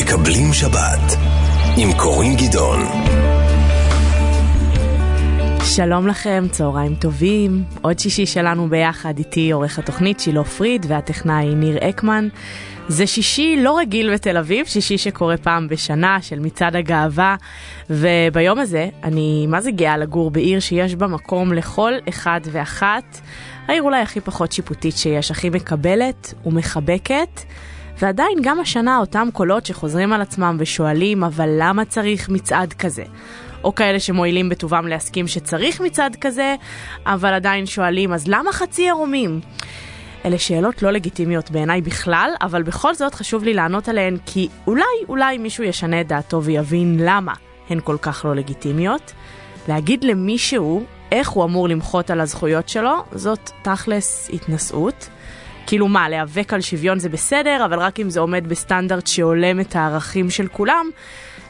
מקבלים שבת עם קורין גדעון. שלום לכם, צהריים טובים. עוד שישי שלנו ביחד, איתי עורך התוכנית שילה פריד והטכנאי ניר אקמן. זה שישי לא רגיל בתל אביב, שישי שקורה פעם בשנה של מצעד הגאווה, וביום הזה אני מה זה גאה לגור בעיר שיש בה מקום לכל אחד ואחת. העיר אולי הכי פחות שיפוטית שיש, הכי מקבלת ומחבקת. ועדיין גם השנה אותם קולות שחוזרים על עצמם ושואלים, אבל למה צריך מצעד כזה? או כאלה שמועילים בטובם להסכים שצריך מצעד כזה, אבל עדיין שואלים, אז למה חצי ערומים? אלה שאלות לא לגיטימיות בעיניי בכלל, אבל בכל זאת חשוב לי לענות עליהן, כי אולי, אולי מישהו ישנה את דעתו ויבין למה הן כל כך לא לגיטימיות. להגיד למישהו איך הוא אמור למחות על הזכויות שלו, זאת תכלס התנשאות. כאילו מה, להיאבק על שוויון זה בסדר, אבל רק אם זה עומד בסטנדרט שהולם את הערכים של כולם.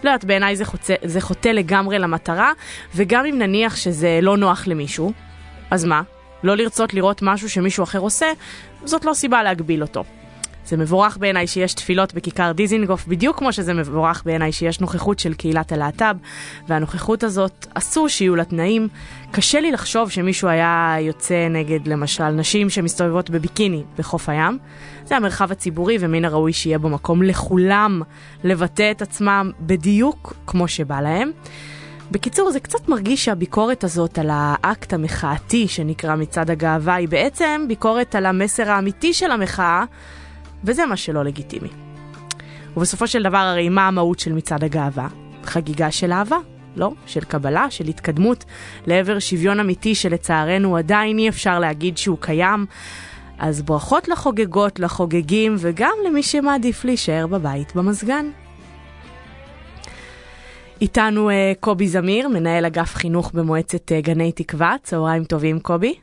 לא יודעת, בעיניי זה, זה חוטא לגמרי למטרה, וגם אם נניח שזה לא נוח למישהו, אז מה? לא לרצות לראות משהו שמישהו אחר עושה, זאת לא סיבה להגביל אותו. זה מבורך בעיניי שיש תפילות בכיכר דיזינגוף, בדיוק כמו שזה מבורך בעיניי שיש נוכחות של קהילת הלהט"ב, והנוכחות הזאת, אסור שיהיו לה תנאים. קשה לי לחשוב שמישהו היה יוצא נגד למשל נשים שמסתובבות בביקיני בחוף הים. זה המרחב הציבורי ומן הראוי שיהיה בו מקום לכולם לבטא את עצמם בדיוק כמו שבא להם. בקיצור, זה קצת מרגיש שהביקורת הזאת על האקט המחאתי שנקרא מצעד הגאווה היא בעצם ביקורת על המסר האמיתי של המחאה, וזה מה שלא לגיטימי. ובסופו של דבר הרי מה המהות של מצעד הגאווה? חגיגה של אהבה, לא? של קבלה, של התקדמות לעבר שוויון אמיתי שלצערנו עדיין אי אפשר להגיד שהוא קיים. אז ברכות לחוגגות, לחוגגים וגם למי שמעדיף להישאר בבית במזגן. איתנו uh, קובי זמיר, מנהל אגף חינוך במועצת uh, גני תקווה. צהריים טובים, קובי.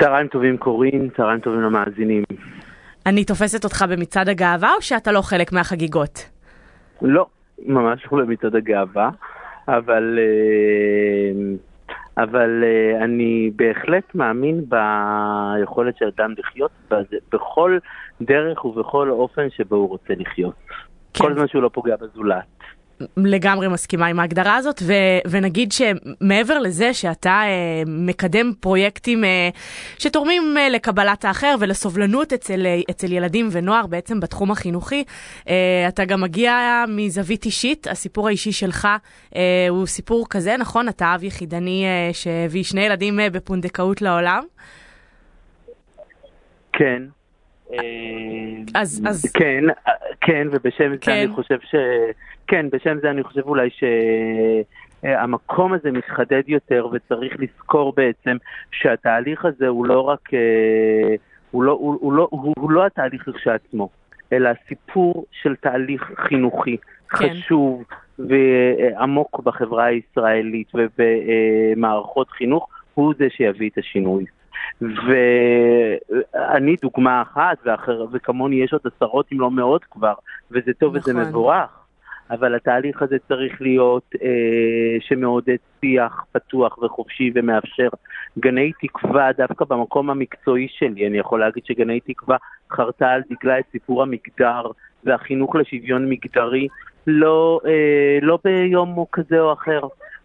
צהריים טובים קורין, צהריים טובים למאזינים. אני תופסת אותך במצעד הגאווה או שאתה לא חלק מהחגיגות? לא, ממש לא במצעד הגאווה, אבל, אבל אני בהחלט מאמין ביכולת של אדם לחיות בכל דרך ובכל אופן שבו הוא רוצה לחיות. כן. כל זמן שהוא לא פוגע בזולת. לגמרי מסכימה עם ההגדרה הזאת, ו- ונגיד שמעבר לזה שאתה אה, מקדם פרויקטים אה, שתורמים אה, לקבלת האחר ולסובלנות אצל, אה, אצל ילדים ונוער בעצם בתחום החינוכי, אה, אתה גם מגיע מזווית אישית, הסיפור האישי שלך אה, הוא סיפור כזה, נכון? אתה אב יחידני אה, שהביא שני ילדים אה, בפונדקאות לעולם? כן. אז, אז... כן, כן, ובשם כן. זה אני חושב ש... כן, בשם זה אני חושב אולי שהמקום הזה מתחדד יותר וצריך לזכור בעצם שהתהליך הזה הוא לא רק... הוא לא, הוא, הוא לא, הוא, הוא לא התהליך כשעצמו, אלא סיפור של תהליך חינוכי כן. חשוב ועמוק בחברה הישראלית ובמערכות חינוך, הוא זה שיביא את השינוי. ואני דוגמה אחת, ואחר, וכמוני יש עוד עשרות אם לא מאות כבר, וזה טוב נכון. וזה מבורך. אבל התהליך הזה צריך להיות אה, שמעודד שיח פתוח וחופשי ומאפשר. גני תקווה, דווקא במקום המקצועי שלי, אני יכול להגיד שגני תקווה חרתה על דגלה את סיפור המגדר והחינוך לשוויון מגדרי, לא, אה, לא ביום כזה או אחר,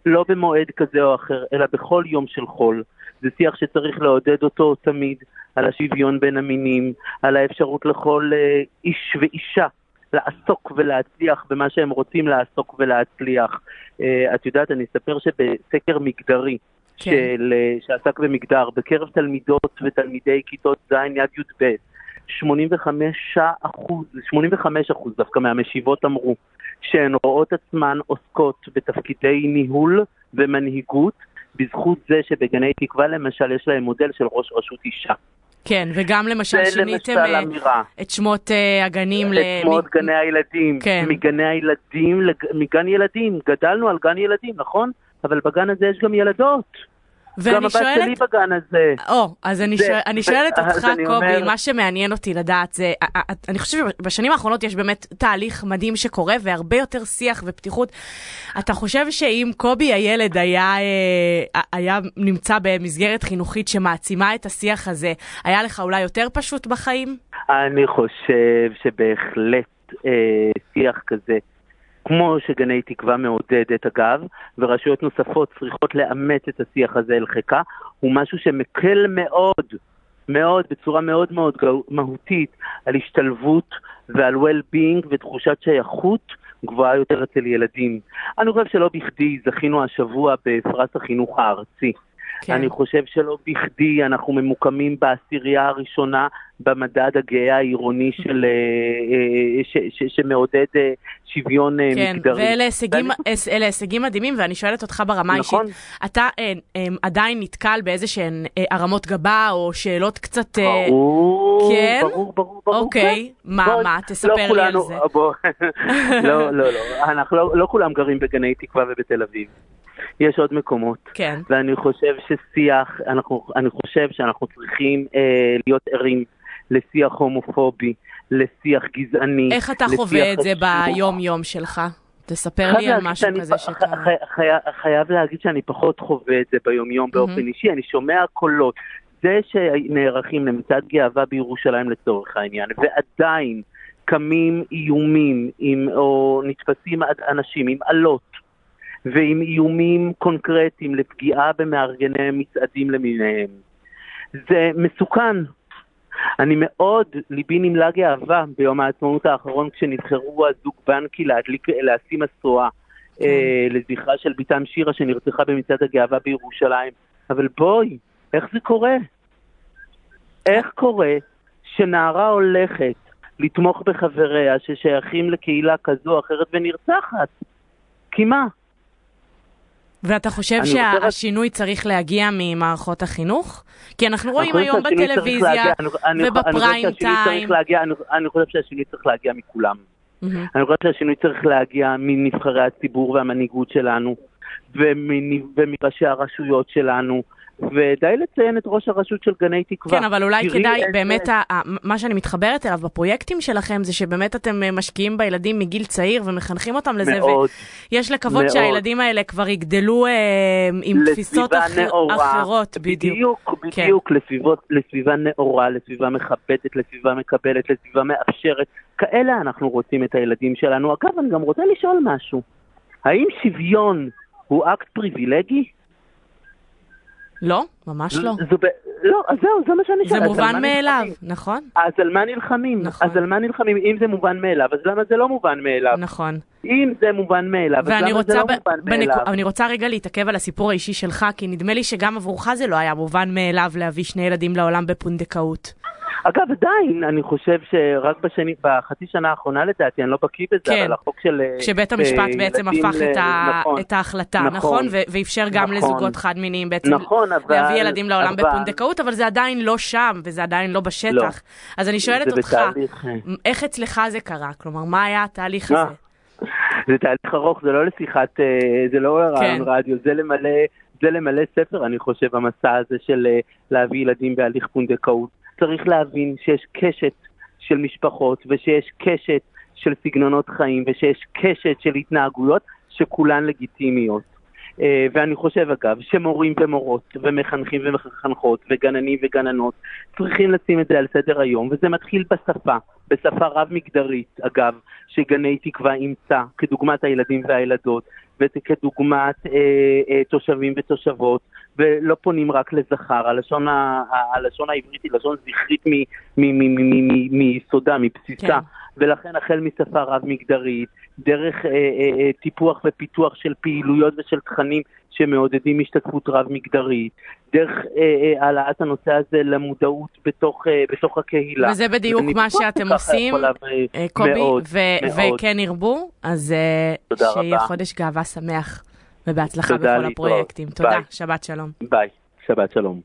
לא במועד כזה או אחר, אלא בכל יום של חול. זה שיח שצריך לעודד אותו תמיד, על השוויון בין המינים, על האפשרות לכל אה, איש ואישה לעסוק ולהצליח במה שהם רוצים לעסוק ולהצליח. Uh, את יודעת, אני אספר שבסקר מגדרי, כן. של, uh, שעסק במגדר, בקרב תלמידות ותלמידי כיתות ז' יד י"ב, 85 אחוז, 85 אחוז דווקא מהמשיבות אמרו שהן רואות עצמן עוסקות בתפקידי ניהול ומנהיגות בזכות זה שבגני תקווה למשל יש להם מודל של ראש רשות אישה. כן, וגם למשל שיניתם אה, את שמות uh, הגנים. את ל... שמות גני הילדים. כן. מגני הילדים, לג... מגן ילדים. גדלנו על גן ילדים, נכון? אבל בגן הזה יש גם ילדות. ואני גם הבת שואלת... שלי בגן הזה. או, אז אני, זה, שואל, אני שואלת אותך, קובי, אומר... מה שמעניין אותי לדעת זה, אני חושבת שבשנים האחרונות יש באמת תהליך מדהים שקורה, והרבה יותר שיח ופתיחות. אתה חושב שאם קובי הילד היה, אה, היה נמצא במסגרת חינוכית שמעצימה את השיח הזה, היה לך אולי יותר פשוט בחיים? אני חושב שבהחלט אה, שיח כזה, כמו שגני תקווה מעודדת אגב, ורשויות נוספות צריכות לאמץ את השיח הזה אל חיקה, הוא משהו שמקל מאוד, מאוד, בצורה מאוד מאוד מהותית, על השתלבות ועל well-being ותחושת שייכות גבוהה יותר אצל ילדים. אני חושב שלא בכדי זכינו השבוע בפרס החינוך הארצי. כן. אני חושב שלא בכדי אנחנו ממוקמים בעשירייה הראשונה במדד הגאה העירוני של, אה, אה, ש, ש, שמעודד אה, שוויון כן, מגדרי. כן, ואלה הישגים, ואני... הישגים מדהימים, ואני שואלת אותך ברמה נכון. אישית, אתה עדיין נתקל באיזה שהן הרמות גבה או שאלות קצת... ברור, כן? ברור, ברור, ברור. אוקיי, כן. מה, בוא, מה, תספר לא לי כולנו, על זה. בוא, לא, לא, לא, אנחנו לא, לא כולם גרים בגני תקווה ובתל אביב. יש עוד מקומות. כן. ואני חושב ששיח, אנחנו, אני חושב שאנחנו צריכים אה, להיות ערים לשיח הומופובי, לשיח גזעני. איך אתה חווה את זה ביום-יום שלך? תספר לי על משהו כזה שקרה. חי, חי, חייב להגיד שאני פחות חווה את זה ביום-יום באופן אישי, אני שומע קולות. זה שנערכים למצעד גאווה בירושלים לצורך העניין, ועדיין קמים איומים עם, או נתפסים אנשים עם אלות ועם איומים קונקרטיים לפגיעה במארגני מצעדים למיניהם. זה מסוכן. אני מאוד, ליבי נמלא גאווה ביום העצמאות האחרון כשנבחרו הזוג בנקי להדליק, לשים משואה כן. אה, לזכרה של בתם שירה שנרצחה במצעד הגאווה בירושלים. אבל בואי, איך זה קורה? איך קורה שנערה הולכת לתמוך בחבריה ששייכים לקהילה כזו או אחרת ונרצחת? כי מה? ואתה חושב שהשינוי רוצה... צריך להגיע ממערכות החינוך? כי אנחנו רואים היום בטלוויזיה ובפריים טיים. אני חושב שהשינוי צריך להגיע מכולם. Mm-hmm. אני חושב שהשינוי צריך להגיע מנבחרי הציבור והמנהיגות שלנו, ומראשי הרשויות שלנו, ודי לציין את ראש הרשות של גני תקווה. כן, אבל אולי כדאי, איזה... באמת, מה שאני מתחברת אליו בפרויקטים שלכם, זה שבאמת אתם אה, משקיעים בילדים מגיל צעיר ומחנכים אותם לזה, מאוד, ויש לקוות מאוד. שהילדים האלה כבר יגדלו אה, עם תפיסות אחר, נאורה, אחרות, בדיוק. בדיוק. בדיוק, כן. לסביבות, לסביבה נאורה, לסביבה מכבדת, לסביבה מקבלת, לסביבה מאפשרת. כאלה אנחנו רוצים את הילדים שלנו. אגב, אני גם רוצה לשאול משהו. האם שוויון הוא אקט פריבילגי? לא, ממש לא. זו, לא, אז זהו, זה מה שאני שואלת. זה מובן מאליו, נכון? אז על מה נלחמים? נכון. אז על מה נלחמים? אם זה מובן מאליו, אז למה זה לא מובן מאליו? נכון. אם זה מובן מאליו, אז למה זה לא ב- מובן בנק... מאליו? אני רוצה רגע להתעכב על הסיפור האישי שלך, כי נדמה לי שגם עבורך זה לא היה מובן מאליו להביא שני ילדים לעולם בפונדקאות. אגב, עדיין, אני חושב שרק בשני, בחצי שנה האחרונה לדעתי, אני לא בקיא בזה, כן. אבל החוק של... כשבית אה, המשפט uh, בעצם הפך ל... את, ה... נכון, את ההחלטה, נכון? נכון? ואפשר גם נכון, לזוגות חד-מיניים בעצם נכון, אבל, להביא ילדים לעולם אבל... בפונדקאות, אבל זה עדיין לא שם, וזה עדיין לא בשטח. לא. אז אני שואלת אותך, בתהליך... איך אצלך זה קרה? כלומר, מה היה התהליך הזה? זה תהליך ארוך, זה לא לשיחת, אה, זה לא כן. רדיו, זה למלא, זה למלא ספר, אני חושב, המסע הזה של להביא ילדים בהליך פונדקאות. צריך להבין שיש קשת של משפחות ושיש קשת של סגנונות חיים ושיש קשת של התנהגויות שכולן לגיטימיות. Uh, ואני חושב אגב שמורים ומורות ומחנכים ומחנכות וגננים וגננות צריכים לשים את זה על סדר היום וזה מתחיל בשפה, בשפה רב מגדרית אגב, שגני תקווה אימצה כדוגמת הילדים והילדות וכדוגמת אה, אה, תושבים ותושבות, ולא פונים רק לזכר. הלשון, ה, הלשון העברית היא לשון זכרית מיסודה, מבסיסה, כן. ולכן החל משפה רב-מגדרית, דרך אה, אה, אה, טיפוח ופיתוח של פעילויות ושל תכנים שמעודדים השתתפות רב-מגדרית, דרך אה, אה, העלאת הנושא הזה למודעות בתוך, אה, בתוך הקהילה. וזה בדיוק מה שאתם עושים, אה, קובי, מאוד, ו- מאוד. וכן ירבו, אז שיהיה. חודש גאווה שמח, ובהצלחה בכל הפרויקטים. תודה, ביי. שבת שלום. ביי, שבת שלום.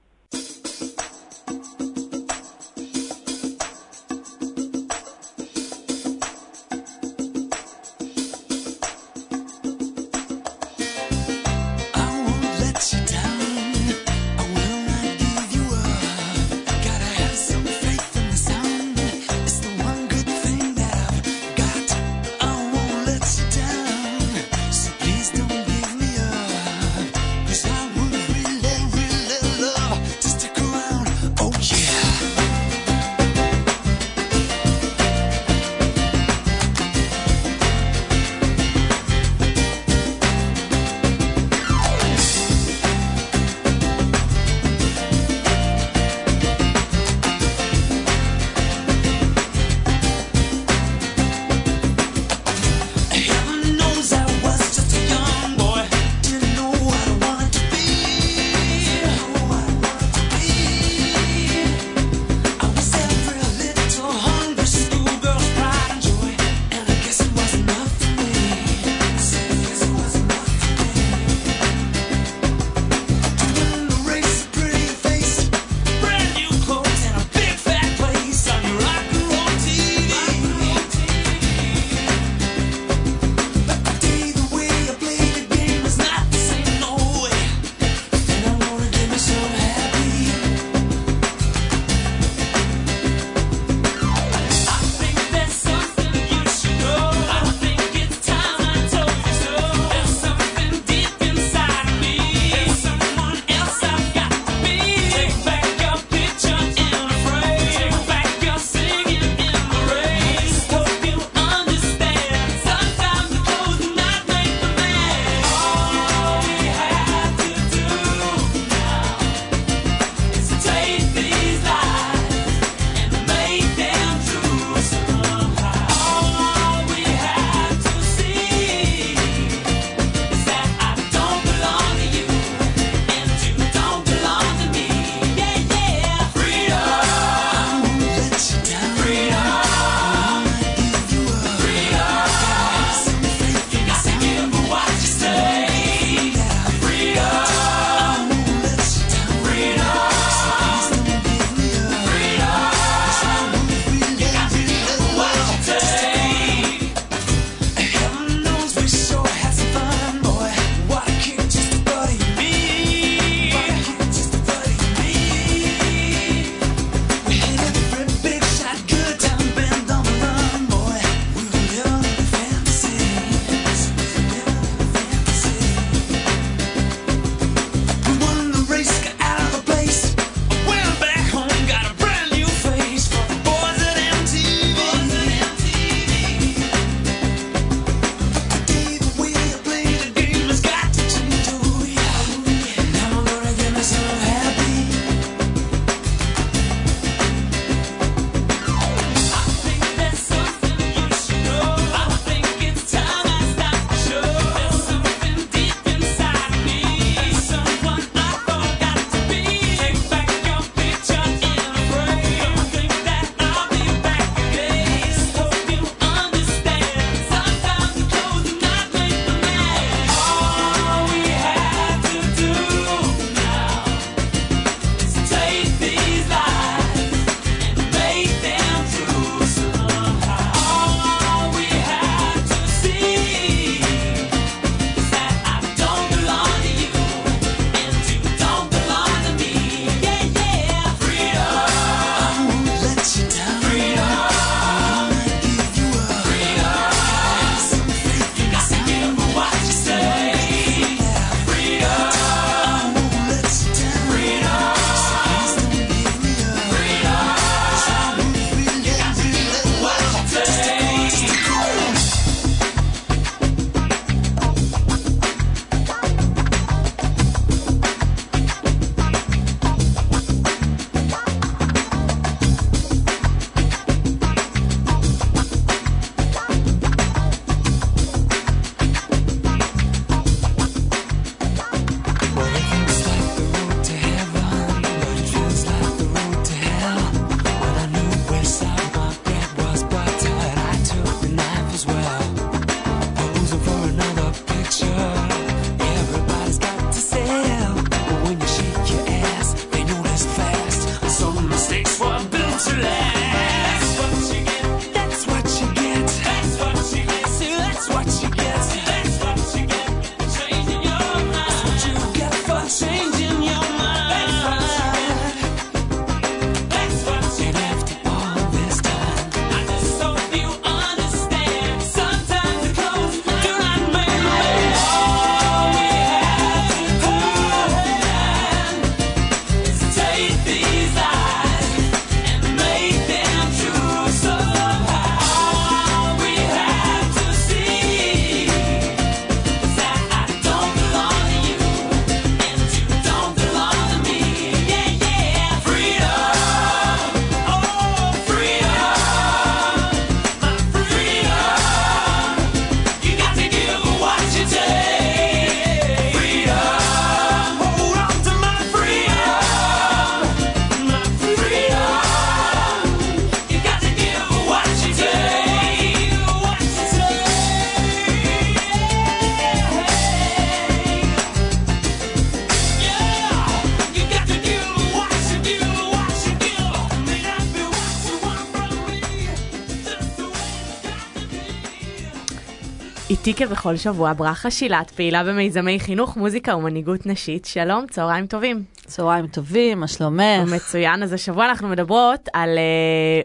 כבכל שבוע ברכה שילת, פעילה במיזמי חינוך, מוזיקה ומנהיגות נשית. שלום, צהריים טובים. צהריים טובים, מה שלומך? מצוין, אז השבוע אנחנו מדברות על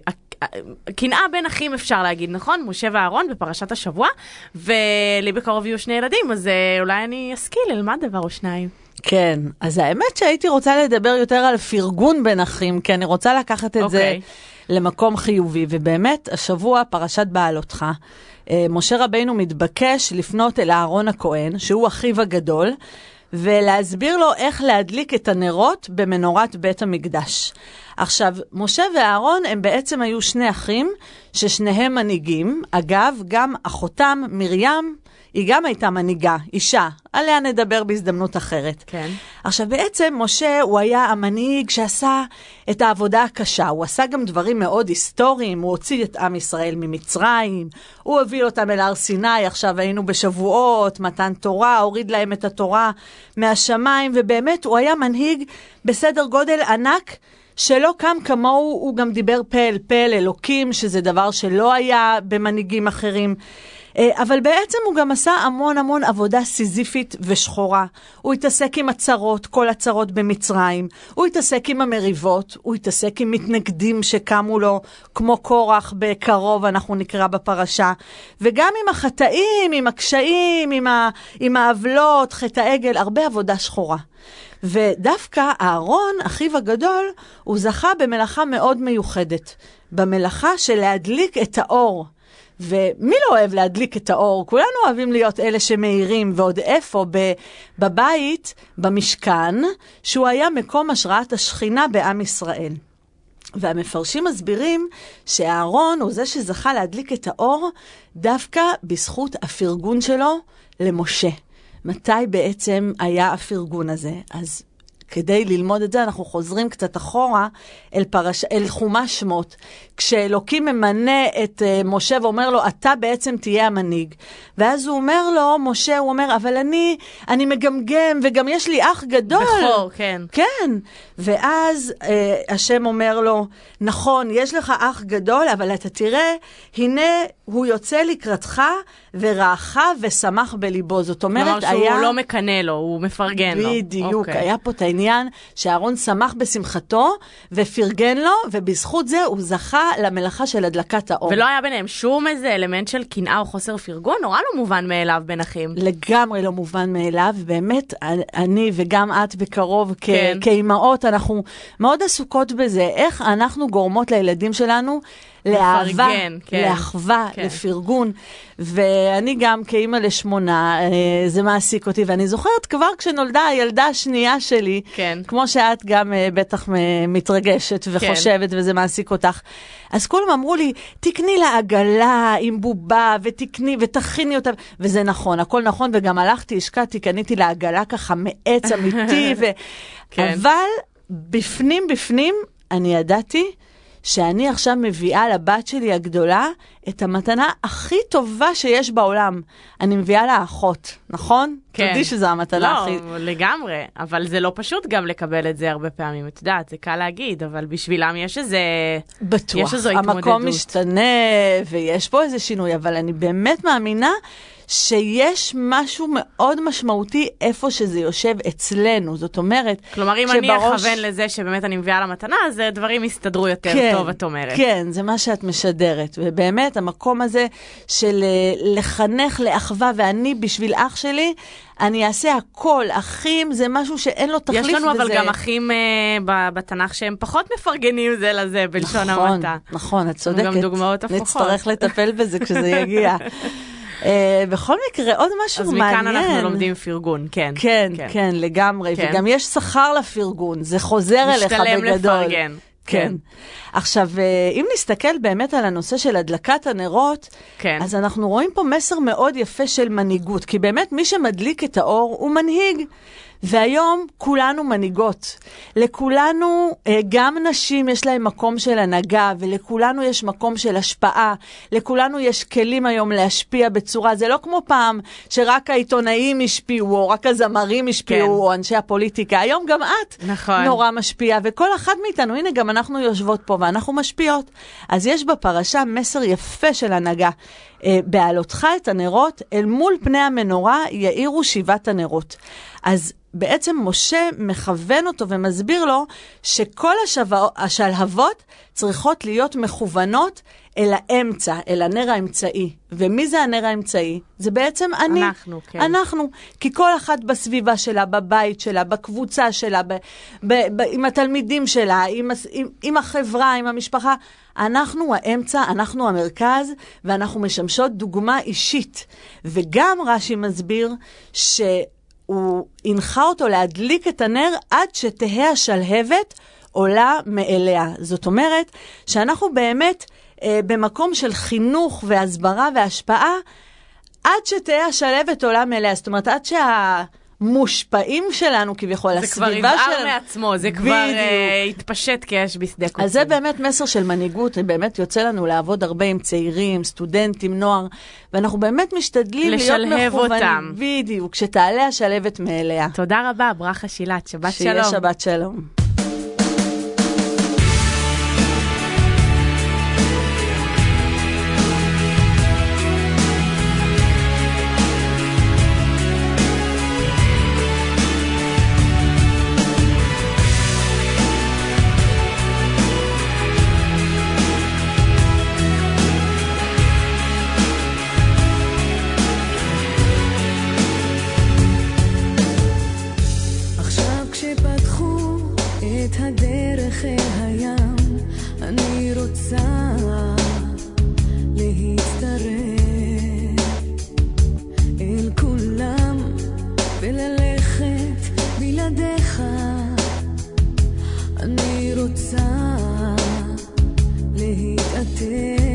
uh, קנאה בין אחים אפשר להגיד, נכון? משה ואהרון בפרשת השבוע, ולי בקרוב יהיו שני ילדים, אז uh, אולי אני אשכיל, אלמד דבר או שניים. כן, אז האמת שהייתי רוצה לדבר יותר על פרגון בין אחים, כי אני רוצה לקחת את okay. זה אוקיי. למקום חיובי, ובאמת, השבוע פרשת בעלותך. אה, משה רבינו מתבקש לפנות אל אהרון הכהן, שהוא אחיו הגדול, ולהסביר לו איך להדליק את הנרות במנורת בית המקדש. עכשיו, משה ואהרון הם בעצם היו שני אחים, ששניהם מנהיגים. אגב, גם אחותם, מרים, היא גם הייתה מנהיגה, אישה, עליה נדבר בהזדמנות אחרת. כן. עכשיו בעצם משה הוא היה המנהיג שעשה את העבודה הקשה, הוא עשה גם דברים מאוד היסטוריים, הוא הוציא את עם ישראל ממצרים, הוא הוביל אותם אל הר סיני, עכשיו היינו בשבועות, מתן תורה, הוריד להם את התורה מהשמיים, ובאמת הוא היה מנהיג בסדר גודל ענק. שלא קם כמוהו, הוא גם דיבר פה אל פה אל אלוקים, שזה דבר שלא היה במנהיגים אחרים. אה, אבל בעצם הוא גם עשה המון המון עבודה סיזיפית ושחורה. הוא התעסק עם הצרות, כל הצרות במצרים, הוא התעסק עם המריבות, הוא התעסק עם מתנגדים שקמו לו, כמו קורח בקרוב, אנחנו נקרא בפרשה, וגם עם החטאים, עם הקשיים, עם, ה... עם העוולות, חטא העגל, הרבה עבודה שחורה. ודווקא אהרון, אחיו הגדול, הוא זכה במלאכה מאוד מיוחדת. במלאכה של להדליק את האור. ומי לא אוהב להדליק את האור? כולנו אוהבים להיות אלה שמאירים, ועוד איפה? בבית, במשכן, שהוא היה מקום השראת השכינה בעם ישראל. והמפרשים מסבירים שאהרון הוא זה שזכה להדליק את האור דווקא בזכות הפרגון שלו למשה. מתי בעצם היה הפרגון הזה? אז כדי ללמוד את זה, אנחנו חוזרים קצת אחורה אל, פרש... אל חומש שמות. כשאלוקים ממנה את uh, משה ואומר לו, אתה בעצם תהיה המנהיג. ואז הוא אומר לו, משה, הוא אומר, אבל אני, אני מגמגם, וגם יש לי אח גדול. בכור, כן. כן. ואז uh, השם אומר לו, נכון, יש לך אח גדול, אבל אתה תראה, הנה הוא יוצא לקראתך ורעך ושמח בליבו. זאת אומרת, היה... כלומר שהוא לא מקנא לו, הוא מפרגן לו. בדיוק, okay. אוקיי. היה פה את העניין שאהרון שמח בשמחתו ופרגן לו, ובזכות זה הוא זכה למלאכה של הדלקת האור. ולא היה ביניהם שום איזה אלמנט של קנאה או חוסר פרגון? נורא לא מובן מאליו בין אחים. לגמרי לא מובן מאליו, באמת, אני וגם את בקרוב, כן. כאימהות, אנחנו מאוד עסוקות בזה, איך אנחנו גורמות לילדים שלנו לאהבה, כן. לאחווה, כן. לפרגון. ואני גם כאימא לשמונה, אה, זה מעסיק אותי, ואני זוכרת כבר כשנולדה הילדה השנייה שלי, כן. כמו שאת גם אה, בטח מתרגשת כן. וחושבת, כן. וזה מעסיק אותך. אז כולם אמרו לי, תקני לה עגלה עם בובה, ותקני, ותכיני אותה, וזה נכון, הכל נכון, וגם הלכתי, השקעתי, קניתי לה עגלה ככה מעץ אמיתי, ו... כן. אבל בפנים בפנים, אני ידעתי שאני עכשיו מביאה לבת שלי הגדולה את המתנה הכי טובה שיש בעולם. אני מביאה לה אחות, נכון? כן. תודי שזו המתנה לא, הכי... לא, לגמרי, אבל זה לא פשוט גם לקבל את זה הרבה פעמים, את יודעת, זה קל להגיד, אבל בשבילם יש איזה... בטוח, יש איזו התמודדות. המקום משתנה ויש פה איזה שינוי, אבל אני באמת מאמינה שיש משהו מאוד משמעותי איפה שזה יושב אצלנו. זאת אומרת, כלומר, אם שבראש... אני אכוון לזה שבאמת אני מביאה למתנה, אז דברים יסתדרו יותר כן, טוב, את אומרת. כן, זה מה שאת משדרת. ובאמת, המקום הזה של אה, לחנך לאחווה, ואני בשביל אח שלי, אני אעשה הכל. אחים זה משהו שאין לו תחליף בזה. יש לנו אבל גם אחים uh, בתנ"ך שהם פחות מפרגנים זה לזה, בלשון נכון, המעטה. נכון, את צודקת. גם דוגמאות הפוכות. נצטרך לטפל בזה כשזה יגיע. Uh, בכל מקרה, עוד משהו אז מעניין. אז מכאן אנחנו לומדים פרגון, כן. כן, כן, כן לגמרי. כן. וגם יש שכר לפרגון, זה חוזר אליך בגדול. משתלם לפרגן. כן. עכשיו, אה, אם נסתכל באמת על הנושא של הדלקת הנרות, כן. אז אנחנו רואים פה מסר מאוד יפה של מנהיגות, כי באמת מי שמדליק את האור הוא מנהיג. והיום כולנו מנהיגות. לכולנו, אה, גם נשים יש להן מקום של הנהגה, ולכולנו יש מקום של השפעה. לכולנו יש כלים היום להשפיע בצורה, זה לא כמו פעם, שרק העיתונאים השפיעו, או רק הזמרים השפיעו, כן. או אנשי הפוליטיקה. היום גם את נכון. נורא משפיעה, וכל אחת מאיתנו, הנה, גם אנחנו יושבות פה ואנחנו משפיעות. אז יש בפרשה מסר יפה של הנהגה. אה, בעלותך את הנרות, אל מול פני המנורה יאירו שבעת הנרות. אז בעצם משה מכוון אותו ומסביר לו שכל השבוע, השלהבות צריכות להיות מכוונות אל האמצע, אל הנר האמצעי. ומי זה הנר האמצעי? זה בעצם אני. אנחנו, כן. אנחנו. כי כל אחת בסביבה שלה, בבית שלה, בקבוצה שלה, ב, ב, ב, עם התלמידים שלה, עם, עם, עם החברה, עם המשפחה, אנחנו האמצע, אנחנו המרכז, ואנחנו משמשות דוגמה אישית. וגם רש"י מסביר ש... הוא הנחה אותו להדליק את הנר עד שתהא השלהבת עולה מאליה. זאת אומרת, שאנחנו באמת אה, במקום של חינוך והסברה והשפעה, עד שתהא השלהבת עולה מאליה. זאת אומרת, עד שה... מושפעים שלנו כביכול, הסביבה שלנו. זה כבר יבער מעצמו, זה כבר uh, התפשט כאש בשדה קוצים. אז זה באמת מסר של מנהיגות, באמת יוצא לנו לעבוד הרבה עם צעירים, סטודנטים, נוער, ואנחנו באמת משתדלים להיות מכוונים. לשלהב אותם. בדיוק, שתעלה השלהבת מאליה. תודה רבה, ברכה שילת, שבת שיהיה שלום. שיהיה שבת שלום. hikatee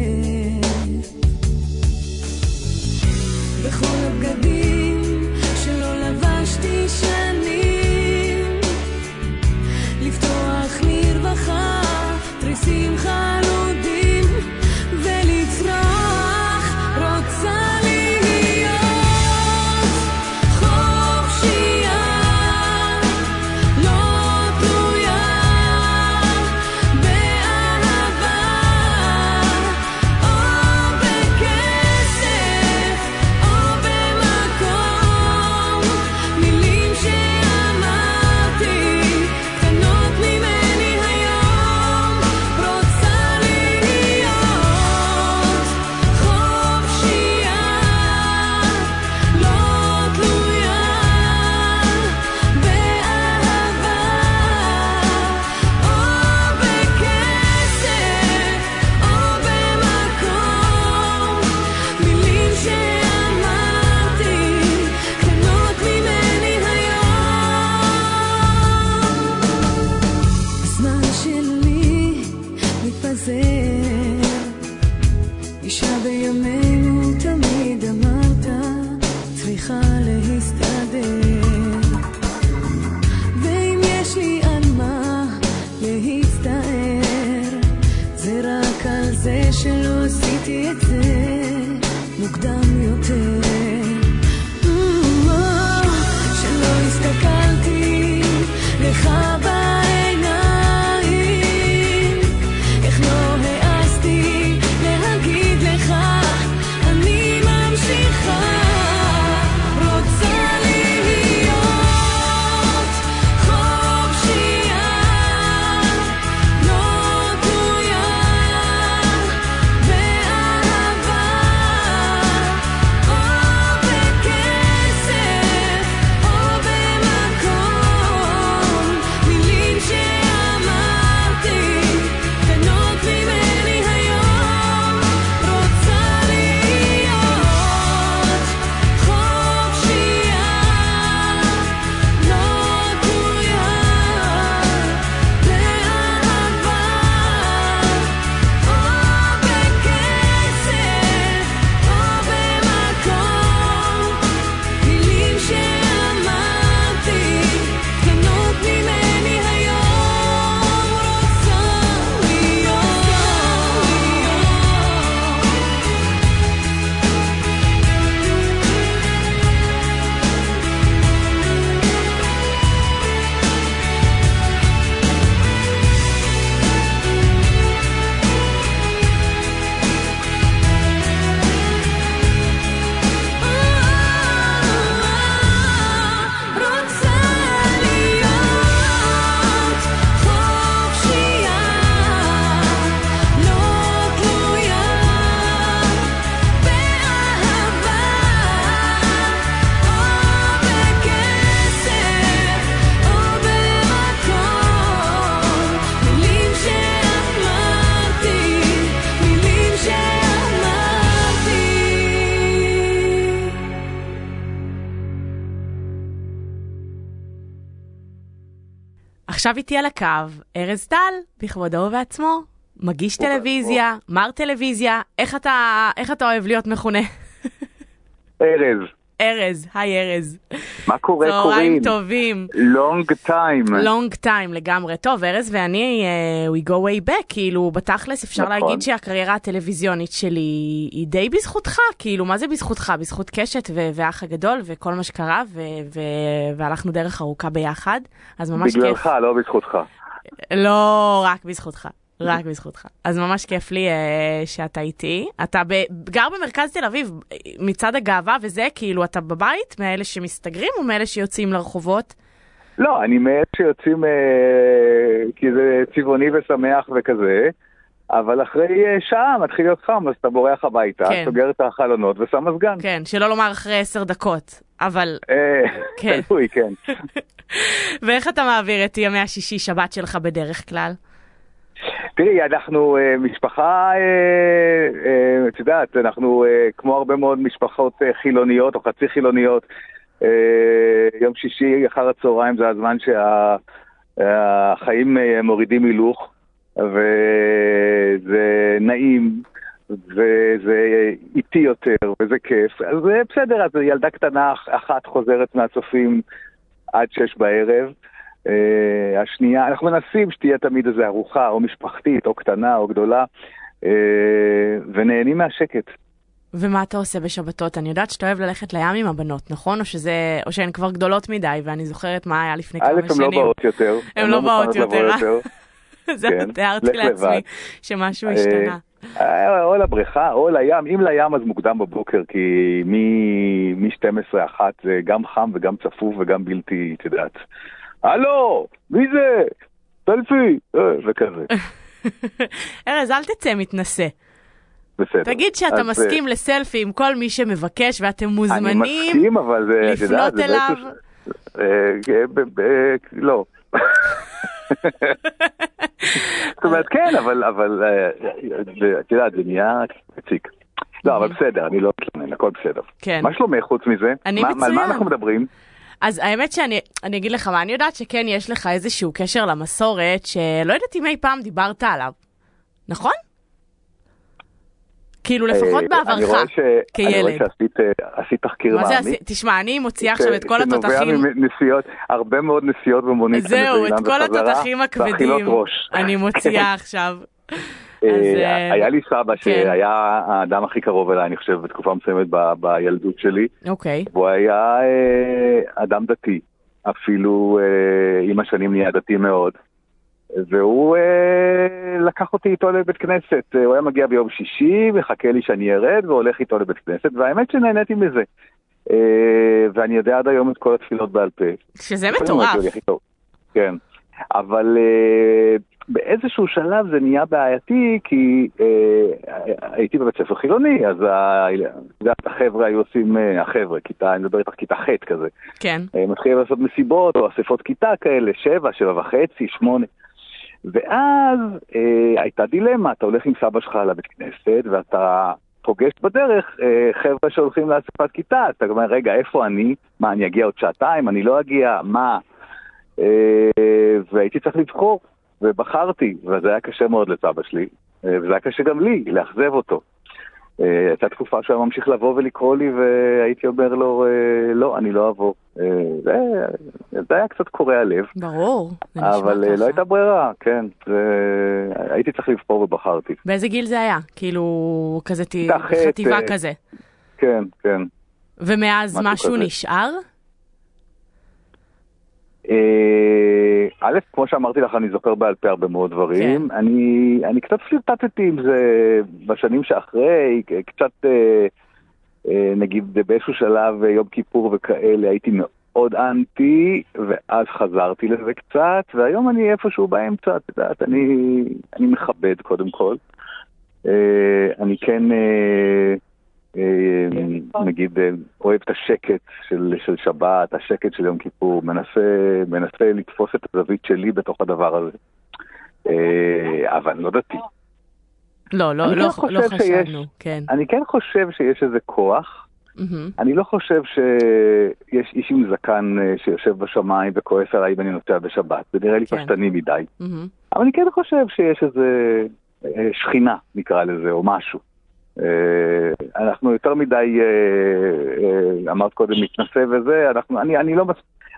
ועכשיו איתי על הקו, ארז טל, בכבודו ובעצמו, מגיש טלוויזיה, מר טלוויזיה, איך אתה, איך אתה אוהב להיות מכונה? ארז. ארז, היי ארז. מה קורה, קוראים? צהריים טובים. לונג טיים. לונג טיים לגמרי. טוב, ארז ואני, uh, we go way back, כאילו, בתכלס אפשר נכון. להגיד שהקריירה הטלוויזיונית שלי היא די בזכותך, כאילו, מה זה בזכותך? בזכות קשת ואח הגדול וכל מה שקרה, והלכנו דרך ארוכה ביחד, אז ממש בגללך, כיף. בגללך, לא בזכותך. לא, רק בזכותך. רק בזכותך. אז ממש כיף לי uh, שאתה איתי. אתה ב, גר במרכז תל אביב, מצד הגאווה וזה, כאילו, אתה בבית מאלה שמסתגרים או מאלה שיוצאים לרחובות? לא, אני מאלה שיוצאים, uh, כי זה צבעוני ושמח וכזה. אבל אחרי uh, שעה מתחיל להיות חם, אז אתה בורח הביתה, כן. סוגר את החלונות ושם מזגן. כן, שלא לומר אחרי עשר דקות, אבל... כן. תלוי, כן. ואיך אתה מעביר את ימי השישי שבת שלך בדרך כלל? תראי, אנחנו uh, משפחה, uh, uh, את יודעת, אנחנו uh, כמו הרבה מאוד משפחות uh, חילוניות או חצי חילוניות. Uh, יום שישי אחר הצהריים זה הזמן שהחיים שה, uh, מורידים הילוך, וזה נעים, וזה איטי יותר, וזה כיף. אז בסדר, אז ילדה קטנה אחת חוזרת מהצופים עד שש בערב. Uh, השנייה, אנחנו מנסים שתהיה תמיד איזו ארוחה, או משפחתית, או קטנה, או גדולה, uh, ונהנים מהשקט. ומה אתה עושה בשבתות? אני יודעת שאתה אוהב ללכת לים עם הבנות, נכון? או, שזה, או שהן כבר גדולות מדי, ואני זוכרת מה היה לפני כמה שנים. א', הן לא באות יותר. הן לא, לא באות יותר. זה כן. תיארתי לעצמי שמשהו השתנה. או לבריכה או לים, אם לים אז מוקדם בבוקר, כי מ-12-1 זה גם חם וגם צפוף וגם בלתי, את יודעת. הלו, מי זה? סלפי, אה, וכזה. ארז, אל תצא מתנשא. בסדר. תגיד שאתה אז, מסכים לסלפי עם כל מי שמבקש, ואתם מוזמנים אני מסכים, אבל זה, לפנות אליו. אה, לא. זאת אומרת, כן, אבל, אבל, את יודעת, זה נהיה מציק. לא, אבל בסדר, אני לא מתלונן, הכל בסדר. כן. מה שלומך חוץ מזה? אני מצוין. על מה אנחנו מדברים? אז האמת שאני אני אגיד לך מה, אני יודעת שכן יש לך איזשהו קשר למסורת, שלא יודעת אם אי פעם דיברת עליו, נכון? כאילו לפחות בעברך, כילד. אני רואה שעשית אה, תחקיר מעמיק. מה זה? תשמע, אני מוציאה עכשיו את כל התותחים. שנובע מנסיעות, הרבה מאוד נסיעות במונית. זהו, את כל התותחים הכבדים. אני מוציאה עכשיו. אה, אה, היה לי סבא כן. שהיה האדם הכי קרוב אליי, אני חושב, בתקופה מסוימת בילדות שלי. אוקיי. והוא היה אה, אדם דתי, אפילו עם השנים נהיה דתי מאוד. והוא לקח אותי איתו לבית כנסת. הוא היה מגיע ביום שישי, מחכה לי שאני ארד, והולך איתו לבית כנסת, והאמת שנהניתי מזה. ואני יודע עד היום את כל התפילות בעל פה. שזה מטורף. כן. אבל באיזשהו שלב זה נהיה בעייתי, כי אה, הייתי בבית ספר חילוני, אז החבר'ה היו עושים, אה, החבר'ה, כיתה, אני מדבר איתך כיתה ח' כזה. כן. אה, מתחילים לעשות מסיבות או אספות כיתה כאלה, שבע, שבע וחצי, שמונה. ואז אה, הייתה דילמה, אתה הולך עם סבא שלך לבית כנסת, ואתה פוגש בדרך אה, חבר'ה שהולכים לאספת כיתה, אתה אומר, רגע, איפה אני? מה, אני אגיע עוד שעתיים? אני לא אגיע? מה? אה, והייתי צריך לבחור. ובחרתי, וזה היה קשה מאוד לסבא שלי, אה, וזה היה קשה גם לי, לאכזב אותו. אה, הייתה תקופה שהוא היה ממשיך לבוא ולקרוא לי, והייתי אומר לו, אה, לא, אני לא אבוא. זה, זה היה קצת קורע לב. ברור, זה נשמע ככה. אבל לא הייתה ברירה, כן. זה... הייתי צריך לבחור ובחרתי. באיזה גיל זה היה? כאילו, כזה חטיבה כזה. כן, כן. ומאז משהו, משהו נשאר? אה, א', כמו שאמרתי לך, אני זוכר בעל פה הרבה מאוד דברים. כן. אני, אני קצת פלירטטתי עם זה בשנים שאחרי, קצת, אה, אה, נגיד באיזשהו שלב, יום כיפור וכאלה, הייתי מאוד אנטי, ואז חזרתי לזה קצת, והיום אני איפשהו באמצע, את יודעת, אני, אני מכבד קודם כל. אני כן... אה, נגיד, אה, אוהב את השקט של, של שבת, השקט של יום כיפור, מנסה, מנסה לתפוס את הזווית שלי בתוך הדבר הזה. אה, אבל לא דתי. לא, לא, לא, כן לא חשבנו, כן. אני כן חושב שיש איזה כוח אני לא חושב שיש איש עם זקן אה, שיושב בשמיים וכועס עליי אם אני נוסע בשבת, זה נראה לי כן. פשטני מדי. אבל אני כן חושב שיש איזה אה, שכינה, נקרא לזה, או משהו. אה, אנחנו יותר מדי, אה, אה, אמרת קודם, מתנשא וזה, אנחנו, אני, אני, לא,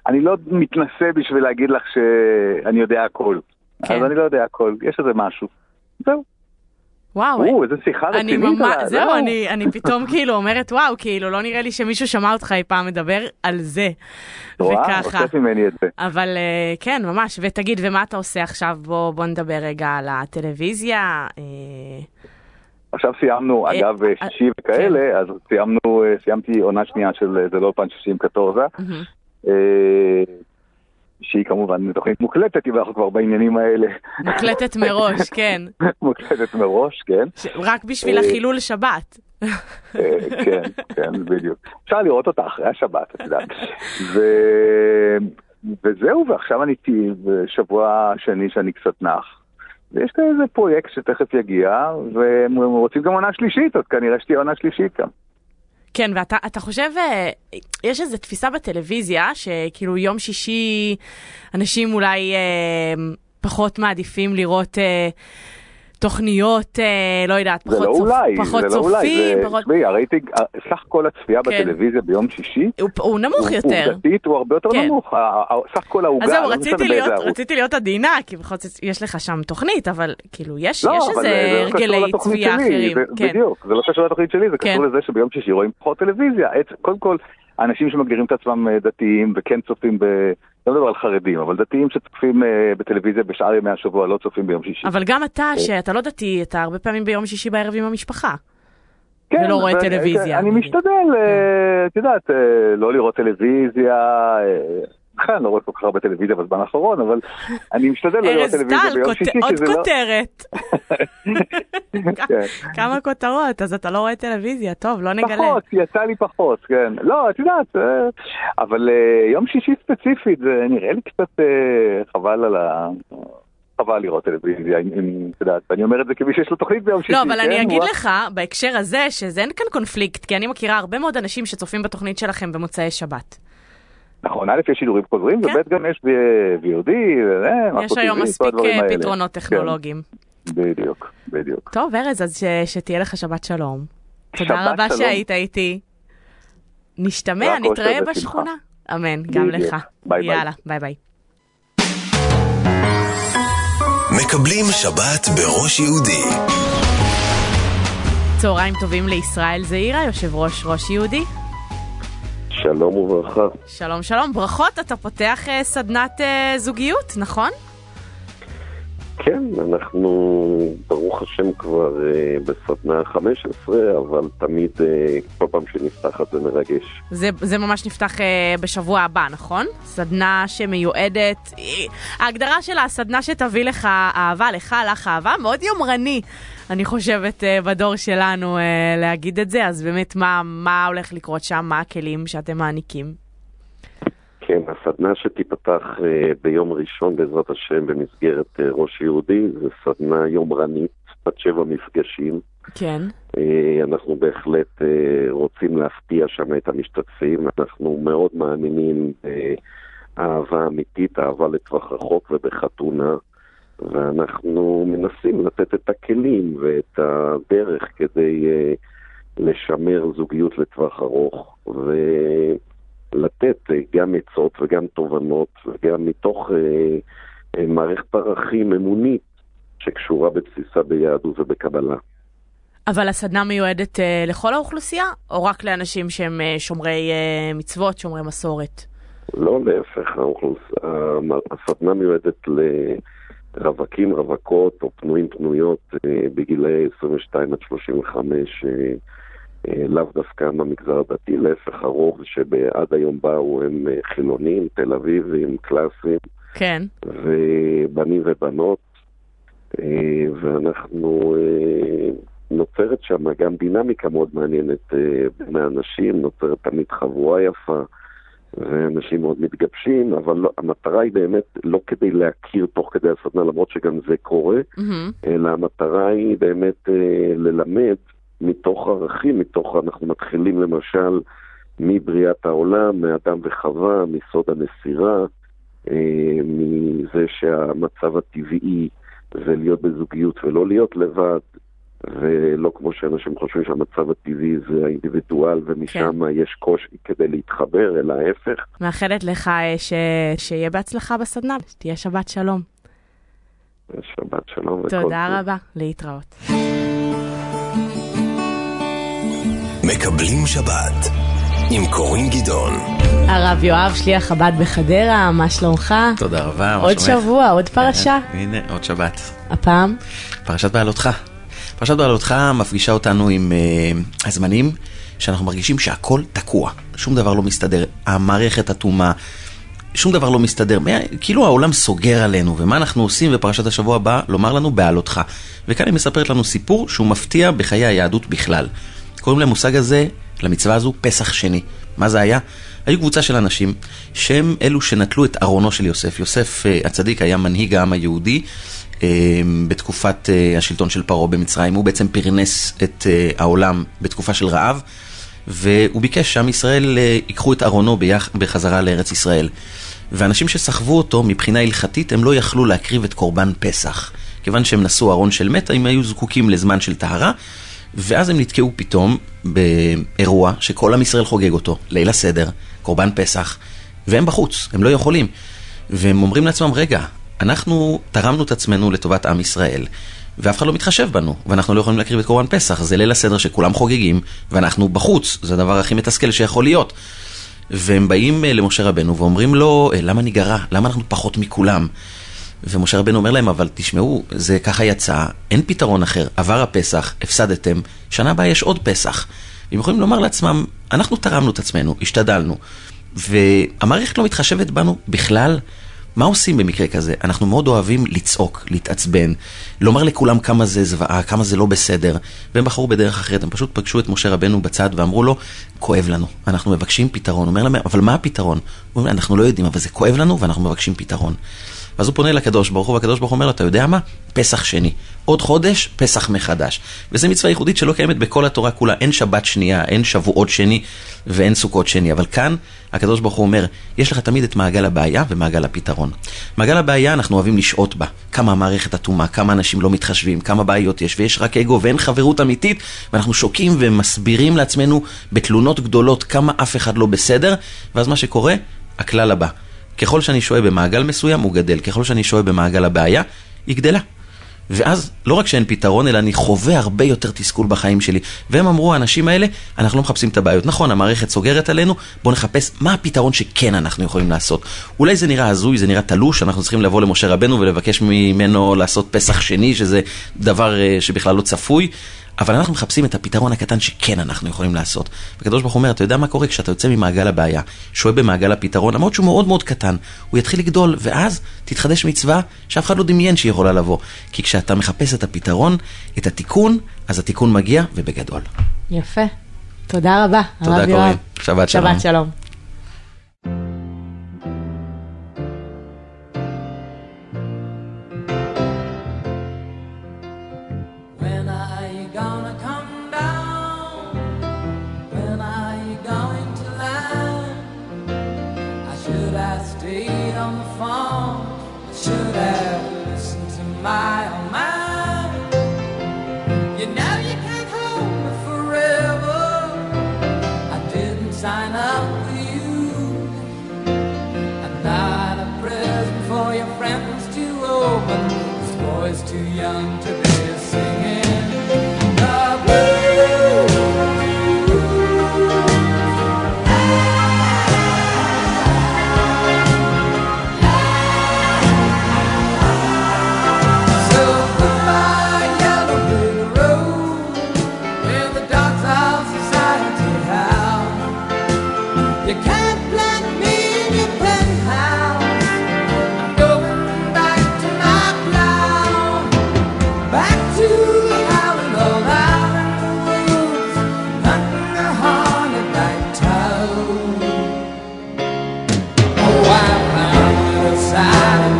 אני לא מתנשא בשביל להגיד לך שאני יודע הכל. כן. אז אני לא יודע הכל, יש איזה משהו. זהו. וואו, או, איזה שיחה רצינית. ממש, על ה- זהו, זהו. אני, אני פתאום כאילו אומרת, וואו, כאילו, לא נראה לי שמישהו שמע אותך אי פעם מדבר על זה. וואה, וככה. הוצאת ממני את זה. אבל אה, כן, ממש. ותגיד, ומה אתה עושה עכשיו? בוא, בוא נדבר רגע על הטלוויזיה. אה, עכשיו סיימנו, אה, אגב, אה, שישי וכאלה, אז סיימנו, אה, סיימתי עונה שנייה של אה, זה לא אולפן שישים קטורזה, מהמם. אה, שהיא כמובן תוכנית מוקלטת, אם אנחנו כבר בעניינים האלה. מוקלטת מראש, כן. מוקלטת מראש, כן. רק בשביל אה, החילול שבת. אה, כן, כן, בדיוק. אפשר לראות אותה אחרי השבת, את יודעת. וזהו, ועכשיו אני איתי בשבוע שני שאני קצת נח. ויש לי איזה פרויקט שתכף יגיע, והם רוצים גם עונה שלישית, אז כנראה שתהיה עונה שלישית גם. כן, ואתה אתה חושב, אה, יש איזו תפיסה בטלוויזיה, שכאילו יום שישי אנשים אולי אה, פחות מעדיפים לראות אה, תוכניות, אה, לא יודעת, זה פחות, לא צופ, אולי, פחות זה לא אולי, צופים, זה, פחות... תשמעי, הרייטינג, סך כל הצפייה כן. בטלוויזיה ביום שישי, הוא, הוא נמוך הוא- יותר. עובדתית הוא הרבה יותר כן. נמוך, סך כל העוגה, אז זהו, לא רציתי להיות, ערוץ. רציתי להיות עדינה, כי בכל זאת יש לך שם תוכנית, אבל כאילו, יש, לא, יש אבל איזה זה לא הרגלי צפייה שלי, אחרים. זה- כן. בדיוק, זה לא קשור לתוכנית שלי, זה כן. קשור לזה שביום שישי רואים פחות טלוויזיה. קודם כל, אנשים שמגדירים את עצמם אה, דתיים וכן צופים ב... לא מדבר על חרדים, אבל דתיים שצופים אה, בטלוויזיה בשאר ימי השבוע לא צופים ביום שישי. אבל גם אתה, שאתה לא דתי, אתה הרבה פעמים ביום שישי בערב עם המשפחה. כן, ולא רואה ו- טלוויזיה, אני נגיד. משתדל, אה, את יודעת, אה, לא לראות טלוויזיה, אה, אני לא רואה כל כך הרבה טלוויזיה בזמן האחרון, אבל אני משתדל לא לראות ארז טלוויזיה טל, ביום שישי, עוד כי זה לא... כותרת. כן. כמה כותרות, אז אתה לא רואה טלוויזיה, טוב, לא נגלה. פחות, יצא לי פחות, כן. לא, את יודעת, אה, אבל אה, יום שישי ספציפית, זה נראה לי קצת אה, חבל על ה... חבל לראות טלוויזיה, אם- את יודעת, אני אומר את זה כמי שיש לו תוכנית ביום שישי, לא, אבל אני כן? אגיד הוא- לך, בהקשר הזה, שזה אין כאן קונפליקט, כי אני מכירה הרבה מאוד אנשים שצופים בתוכנית שלכם במוצאי שבת. נכון, א', יש שידורים חוזרים, כן. וב', גם יש VOD, וזה, יש היום מספיק אה, האלה. פתרונות טכנולוגיים. כן, בדיוק, בדיוק. טוב, ארז, אז ש- שתהיה לך שבת שלום. תודה שבת רבה שלום. שהיית איתי. נשתמע, נתראה. בשכונה. אמן, גם. לך. ביי ביי. יאללה, ביי ביי. מקבלים שבת בראש יהודי. צהריים טובים לישראל זעירה, יושב ראש ראש יהודי. שלום וברכה. שלום שלום, ברכות, אתה פותח אה, סדנת אה, זוגיות, נכון? כן, אנחנו ברוך השם כבר אה, בסדנה 15, אבל תמיד אה, כל פעם שנפתחת זה מרגש. זה, זה ממש נפתח אה, בשבוע הבא, נכון? סדנה שמיועדת, אה, ההגדרה שלה, סדנה שתביא לך אהבה, לך, לך אהבה, מאוד יומרני, אני חושבת, אה, בדור שלנו אה, להגיד את זה, אז באמת, מה, מה הולך לקרות שם, מה הכלים שאתם מעניקים? כן, הסדנה שתיפתח אה, ביום ראשון בעזרת השם במסגרת אה, ראש יהודי, זה סדנה יומרנית, בת שבע מפגשים. כן. אה, אנחנו בהחלט רוצים להפתיע שם את המשתתפים, אנחנו מאוד מאמינים באהבה אמיתית, אהבה לטווח רחוק ובחתונה, ואנחנו מנסים לתת את הכלים ואת הדרך כדי לשמר זוגיות לטווח ארוך, ולתת אה, גם עצות וגם תובנות, וגם מתוך אה, אה, מערכת ערכים אמונית שקשורה בבסיסה ביהדות ובקבלה. אבל הסדנה מיועדת אה, לכל האוכלוסייה, או רק לאנשים שהם אה, שומרי אה, מצוות, שומרי מסורת? לא, להפך, האוכלוס... הסדנה מיועדת לרווקים, רווקות או פנויים פנויות בגילאי 22 עד 35, אה, אה, לאו דווקא מהמגזר הדתי, להפך, הרוב שעד היום באו הם אה, חילונים, תל אביבים, קלאסיים, כן. ובנים ובנות, אה, ואנחנו, אה, נוצרת שם גם דינמיקה מאוד מעניינת אה, בין האנשים, נוצרת תמיד חבורה יפה, ואנשים מאוד מתגבשים, אבל לא, המטרה היא באמת לא כדי להכיר תוך כדי הסדנה, למרות שגם זה קורה, מהמם. אלא המטרה היא באמת אה, ללמד מתוך ערכים, מתוך, אנחנו מתחילים למשל מבריאת העולם, מאדם וחווה, מסוד הנסירה, אה, מזה שהמצב הטבעי זה להיות בזוגיות ולא להיות לבד, ולא כמו שאנשים חושבים שהמצב הטבעי זה האינדיבידואל ומשם כן. יש קושי כדי להתחבר, אלא ההפך. מאחלת לך אה, ש... שיהיה בהצלחה בסדנה, שתהיה שבת שלום. שבת שלום. תודה רבה, להתראות. מקבלים שבת עם קורין גדעון. הרב יואב, שליח חב"ד בחדרה, מה שלומך? תודה רבה, מה עוד שבוע, עוד פרשה. הנה, עוד שבת. הפעם? פרשת בעלותך. פרשת בעלותך מפגישה אותנו עם uh, הזמנים שאנחנו מרגישים שהכל תקוע, שום דבר לא מסתדר, המערכת אטומה, שום דבר לא מסתדר, כאילו העולם סוגר עלינו, ומה אנחנו עושים בפרשת השבוע הבא? לומר לנו בעלותך. וכאן היא מספרת לנו סיפור שהוא מפתיע בחיי היהדות בכלל. קוראים למושג הזה, למצווה הזו, פסח שני. מה זה היה? היו קבוצה של אנשים שהם אלו שנטלו את ארונו של יוסף. יוסף uh, הצדיק היה מנהיג העם היהודי uh, בתקופת uh, השלטון של פרעה במצרים. הוא בעצם פרנס את העולם בתקופה של רעב, והוא ביקש שעם ישראל ייקחו את ארונו. בחזרה לארץ ישראל. ואנשים שסחבו אותו מבחינה הלכתית, הם לא יכלו להקריב את קורבן פסח. כיוון שהם נשאו ארון של מת, הם היו זקוקים לזמן של טהרה, ואז הם נתקעו פתאום באירוע שכל עם ישראל חוגג אותו, ליל הסדר, קורבן פסח, והם בחוץ, הם לא יכולים. והם אומרים לעצמם, רגע, אנחנו תרמנו את עצמנו לטובת עם ישראל, ואף אחד לא מתחשב בנו, ואנחנו לא יכולים להקריב את קורבן פסח, זה ליל הסדר שכולם חוגגים, ואנחנו בחוץ, זה הדבר הכי מתסכל שיכול להיות. והם באים אה, למשה רבנו ואומרים לו, אה, למה ניגרע? למה אנחנו פחות מכולם? ומשה רבנו אומר להם, אבל תשמעו, זה ככה יצא, אין פתרון אחר, עבר הפסח, הפסדתם, שנה הבאה יש עוד פסח. הם יכולים לומר לעצמם, אנחנו תרמנו את עצמנו, השתדלנו, והמערכת לא מתחשבת בנו בכלל. מה עושים במקרה כזה? אנחנו מאוד אוהבים לצעוק, להתעצבן, לומר לכולם כמה זה זוועה, כמה זה לא בסדר, והם בחרו בדרך אחרת, הם פשוט פגשו את משה רבנו בצד ואמרו לו, כואב לנו, אנחנו מבקשים פתרון. הוא אומר להם, אבל מה הפתרון? הוא אומר, אנחנו לא יודעים, אבל זה כואב לנו ואנחנו מבקשים פתרון. ואז הוא פונה לקדוש ברוך הוא, והקדוש ברוך הוא אומר לו, אתה יודע מה? פסח שני. עוד חודש, פסח מחדש. וזו מצווה ייחודית שלא קיימת בכל התורה כולה. אין שבת שנייה, אין שבועות שני ואין סוכות שני. אבל כאן, הקדוש ברוך הוא אומר, יש לך תמיד את מעגל הבעיה ומעגל הפתרון. מעגל הבעיה, אנחנו אוהבים לשהות בה. כמה המערכת אטומה, כמה אנשים לא מתחשבים, כמה בעיות יש, ויש רק אגו ואין חברות אמיתית, ואנחנו שוקעים ומסבירים לעצמנו בתלונות גדולות כמה אף אחד לא בסדר, ואז מה שקורה, הכלל הבא. ככל שאני שוהה במעגל מסוים, הוא גדל. ככל שאני שוהה במעגל הבעיה, היא גדלה. ואז לא רק שאין פתרון, אלא אני חווה הרבה יותר תסכול בחיים שלי. והם אמרו, האנשים האלה, אנחנו לא מחפשים את הבעיות. נכון, המערכת סוגרת עלינו, בואו נחפש מה הפתרון שכן אנחנו יכולים לעשות. אולי זה נראה הזוי, זה נראה תלוש, אנחנו צריכים לבוא למשה רבנו ולבקש ממנו לעשות פסח שני, שזה דבר אה, שבכלל לא צפוי. אבל אנחנו מחפשים את הפתרון הקטן שכן אנחנו יכולים לעשות. הקדוש ברוך הוא אומר, אתה יודע מה קורה כשאתה יוצא ממעגל הבעיה, שוהה במעגל הפתרון, למרות שהוא מאוד מאוד קטן, הוא יתחיל לגדול, ואז תתחדש מצווה שאף אחד לא דמיין שהיא יכולה לבוא. כי כשאתה מחפש את הפתרון, את התיקון, אז התיקון מגיע, ובגדול. יפה. תודה רבה. תודה קורין. שבת שלום. שבת שלום.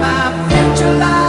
my future life.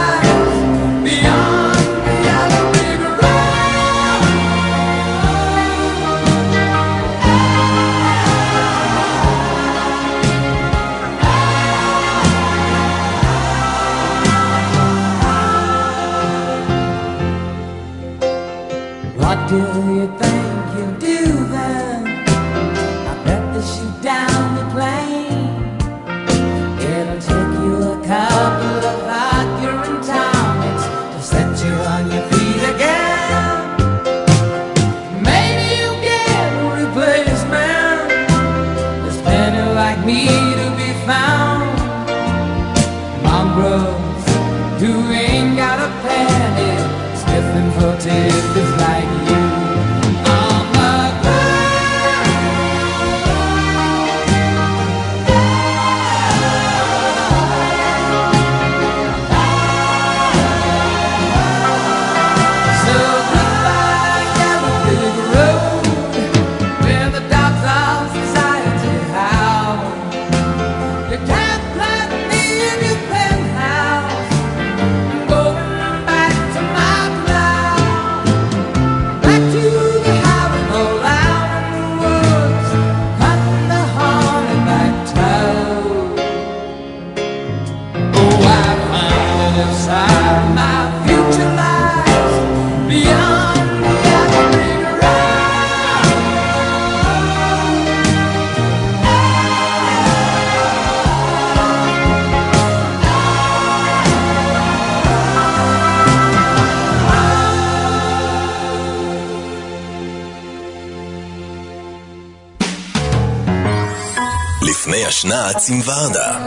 השנץ עם ורדה.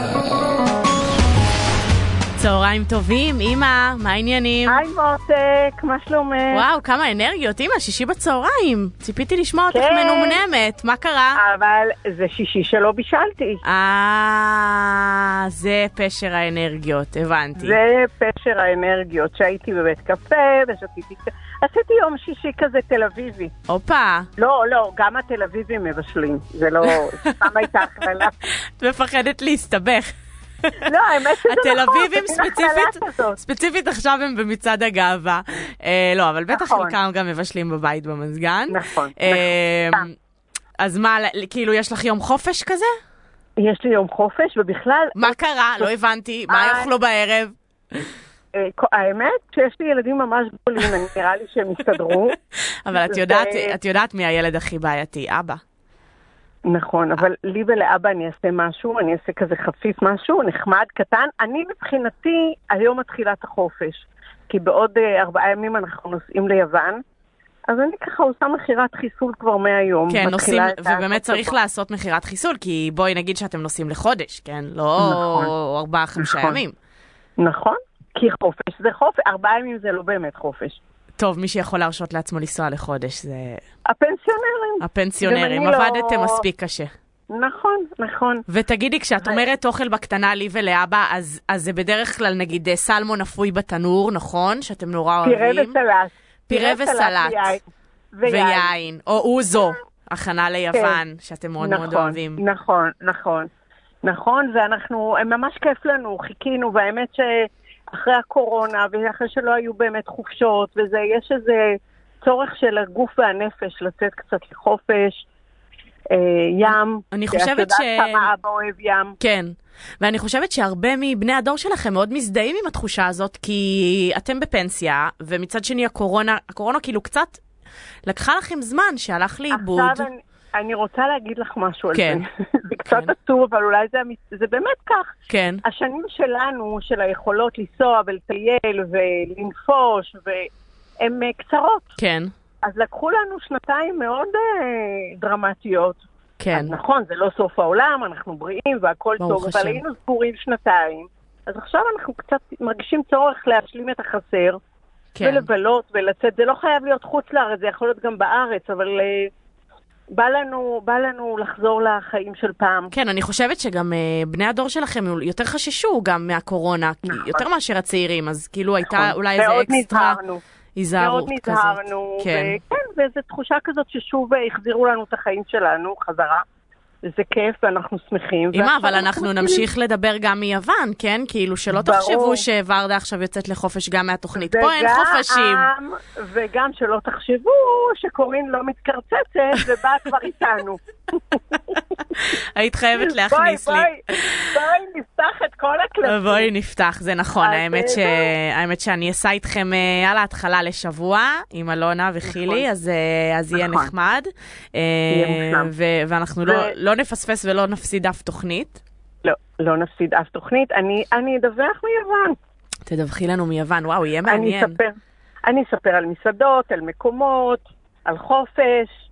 צהריים טובים, אמא, מה העניינים? היי מותק, מה שלומך? וואו, כמה אנרגיות, אמא, שישי בצהריים. ציפיתי לשמוע אותך כן. מנומנמת, מה קרה? אבל זה שישי שלא בישלתי. אה, זה פשר האנרגיות, הבנתי. זה פשר האנרגיות, שהייתי בבית קפה ושתיתי... עשיתי יום שישי כזה תל אביבי. הופה, לא, לא, גם התל אביבים מבשלים. זה לא... סתם הייתה הכללה. את מפחדת להסתבך. לא, האמת שזה נכון. התל אביבים ספציפית. ספציפית עכשיו הם במצעד הגאווה. אה, לא, אבל בטח נכון. חלקם גם מבשלים בבית במזגן. נכון, אה, נכון. אז מה, כאילו יש לך יום חופש כזה? יש לי יום חופש, ובכלל... מה קרה? לא הבנתי. מה אה, יאכלו בערב? אה, האמת שיש לי ילדים ממש גדולים, אני- נראה לי שהם יסתדרו. אבל את יודעת, את יודעת מי הילד הכי בעייתי, אבא. נכון, אבל לי ולאבא אני אעשה משהו, אני אעשה כזה חפיף משהו, נחמד, קטן. אני מבחינתי, היום מתחילה את החופש. כי בעוד אה, ארבעה ימים אנחנו נוסעים ליוון. אז אני ככה עושה מכירת חיסול כבר מהיום. כן, נוסעים, ובאמת צריך לעשות מכירת חיסול, כי בואי נגיד שאתם נוסעים לחודש, כן? לא נכון. ארבעה, חמישה נכון. ימים. נכון, כי חופש זה חופש, ארבעה ימים זה לא באמת חופש. טוב, מי שיכול להרשות לעצמו לנסוע לחודש זה הפנסיונרים. הפנסיונרים. לא- עבדתם מספיק קשה. נכון, נכון. ותגידי, כשאת אומרת אוכל בקטנה לי ולאבא, אז, אז זה בדרך כלל נגיד אה, סלמון אפוי בתנור, נכון? שאתם נורא פירה אוהבים. וסלט. פירה וסלט. ויין. ויין. או אוזו, הכנה ליוון, שאתם מאוד מאוד נכון, אוהבים. נכון, נכון. נכון, ואנחנו, ממש כיף לנו, חיכינו, והאמת שאחרי הקורונה, ואחרי שלא היו באמת חופשות, וזה, יש איזה צורך של הגוף והנפש לצאת קצת לחופש, אה, ים. אני את חושבת יודעת ש- כמה אבא אוהב ים. כן. ואני חושבת שהרבה מבני הדור שלכם מאוד מזדהים עם התחושה הזאת, כי אתם בפנסיה, ומצד שני הקורונה, הקורונה כאילו קצת לקחה לכם זמן שהלך לאיבוד. עכשיו אני, רוצה להגיד לך משהו כן. על זה. זה קצת כן. עצוב, אבל אולי זה, זה באמת כך. כן. השנים שלנו, של היכולות לנסוע ולטייל ולנפוש, והן אה, קצרות. כן, אז לקחו לנו שנתיים מאוד אה, דרמטיות. כן. אז נכון, זה לא סוף העולם, אנחנו בריאים והכל טוב, השם. אבל היינו סגורים שנתיים. אז עכשיו אנחנו קצת מרגישים צורך להשלים את החסר, כן. ולבלות ולצאת. זה לא חייב להיות חוץ לארץ, זה יכול להיות גם בארץ, אבל אה, בא, לנו, בא לנו לחזור לחיים של פעם. כן, אני חושבת שגם אה, בני הדור שלכם יותר חששו גם מהקורונה, נכון. יותר מאשר הצעירים, אז כאילו הייתה נכון. אולי איזה מאוד אקסטרה נזהרנו. היזהרות מאוד כזאת. נזהרנו, כן. וכן, וזו תחושה כזאת ששוב אה, החזירו לנו את החיים שלנו חזרה. וזה כיף ואנחנו שמחים. אמא, אבל אנחנו מתחילים. נמשיך לדבר גם מיוון, כן? כאילו שלא ברור. תחשבו שוורדה עכשיו יוצאת לחופש גם מהתוכנית. וגם- פה אין חופשים. וגם שלא תחשבו שקורין לא מתקרצצת ובאה כבר איתנו. היית חייבת להכניס לי. בואי, בואי נפתח את כל הקלפים. בואי נפתח, זה נכון, האמת, אה, ש... האמת שאני אסע איתכם אה, על ההתחלה לשבוע עם אלונה וחילי, אז, אה, אז יהיה נכון. נחמד. אה, מושלם. ואנחנו ו- לא, לא נפספס ולא נפסיד אף תוכנית. לא, לא נפסיד אף תוכנית. אני, אני אדווח מיוון. תדווחי לנו מיוון, וואו, יהיה אני מעניין. אספר, אני אספר על מסעדות, על מקומות, על חופש.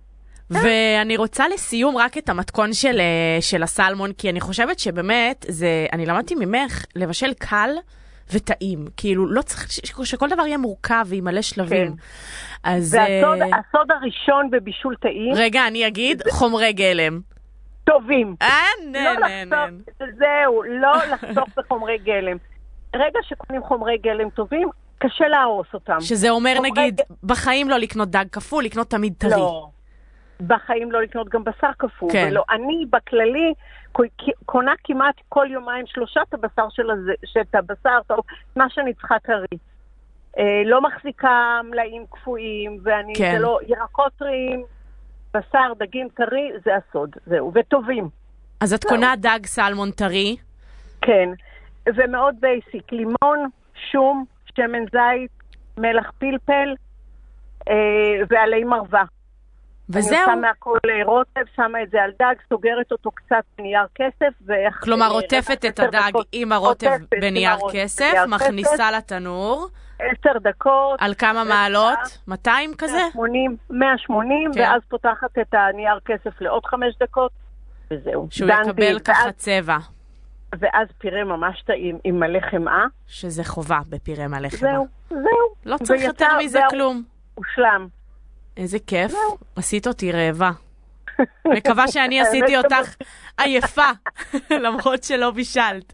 ואני רוצה לסיום רק את המתכון של, אה, של הסלמון, כי אני חושבת שבאמת, זה, אני למדתי ממך לבשל קל וטעים. כאילו, לא צריך ש- שכל דבר יהיה מורכב ועם מלא שלבים. כן. אז... והסוד אה, הסוד הראשון בבישול טעים, רגע, אני אגיד חומרי גלם. טובים. אה, לא נה, נה, נה. לחסוך, זהו, לא לחסוך בחומרי גלם. רגע שקונים חומרי גלם טובים, קשה להרוס אותם. שזה אומר, נגיד, בחיים לא לקנות דג קפוא, לקנות תמיד טרי. לא. בחיים לא לקנות גם בשר קפוא. כן. ולא, אני בכללי קונה כמעט כל יומיים שלושה את הבשר של הזה, שאת הבשר, טוב, מה שאני צריכה טרי. אה, לא מחזיקה מלאים קפואים, ואני, כן. זה לא, ירקות טריים, בשר, דגים טרי, זה הסוד, זהו, וטובים. אז את קונה דג סלמון טרי, כן, ומאוד basic, לימון, שום, שמן זית, מלח פלפל אה, ועלי מרווה. וזהו. אני עושה מהכל אה, רוטב, שמה את זה על דג, סוגרת אותו קצת בנייר כסף. ואח- כלומר, אה, עוטפת את עשר הדג. עם הרוטב בנייר כסף, מכניסה לתנור, עשר דקות. על כמה מעלות? 200 כזה? 180, 180, כן. ואז פותחת את הנייר כסף לעוד חמש דקות, וזהו. שהוא דנתי, יקבל ככה ואז- צבע, ואז פירה ממש טעים עם מלא חמאה. שזה חובה בפירה מלא חמאה. זהו, זהו. לא צריך ויצא- יותר מזה והוא- כלום. הושלם. איזה כיף, עשית אותי רעבה. מקווה שאני עשיתי אותך עייפה, למרות שלא בישלת.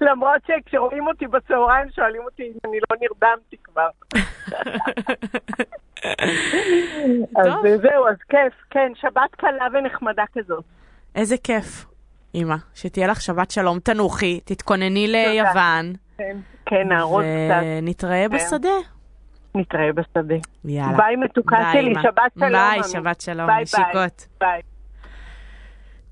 למרות שכשרואים אותי בצהריים שואלים אותי אם אני לא נרדמתי כבר. אז טוב. זהו, אז כיף, כן, שבת קלה ונחמדה כזאת. איזה כיף, אמא, שתהיה לך שבת שלום, תנוחי, תתכונני ליוון, כן, כן, נערות קצת. ונתראה כן. בשדה. נתראה בשדה. יאללה. ביי מתוקה שלי. שבת שלום. ביי. שבת שלום, נשיקות. ביי.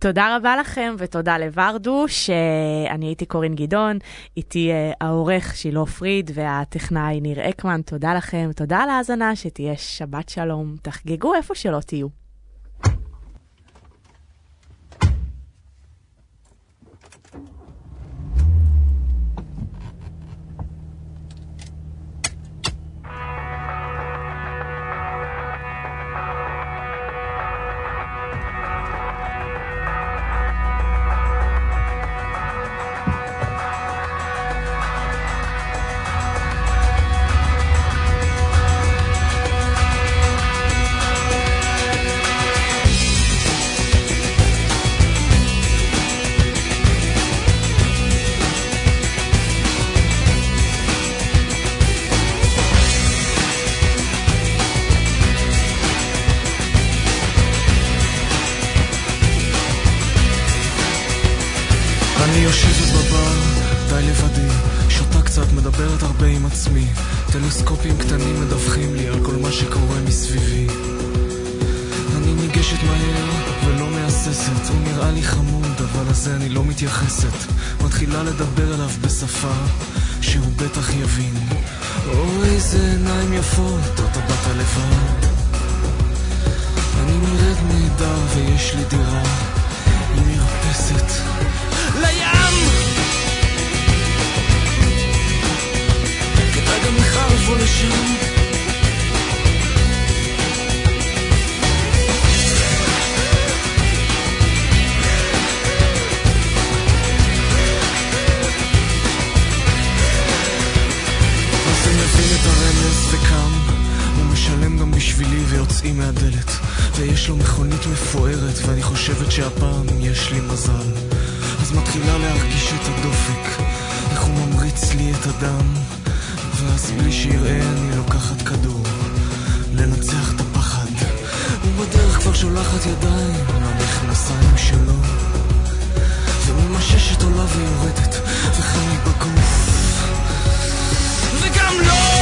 תודה רבה לכם ותודה לוורדו, שאני הייתי קורין גדעון, איתי אה, העורך שילה פריד והטכנאי ניר אקמן, תודה לכם, תודה על ההאזנה, שתהיה שבת שלום, תחגגו איפה שלא תהיו. ויש לי דירה ידיים למכנסיים שלו. וממששת עולה ויורדת וחמי בגוף. וגם לא!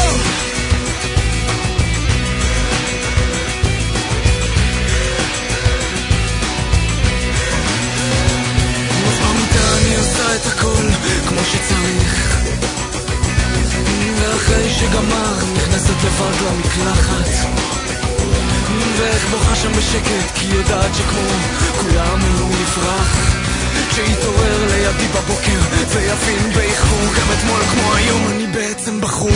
אני עושה את הכל כמו שצריך. ואחרי שגמר נכנסת לבד למקלחת. איך בוכה שם בשקט, כי יודעת שכמו כולם הוא יפרח. שיתעורר לידי בבוקר ויבין באיחור גם אתמול כמו היום אני בעצם בחור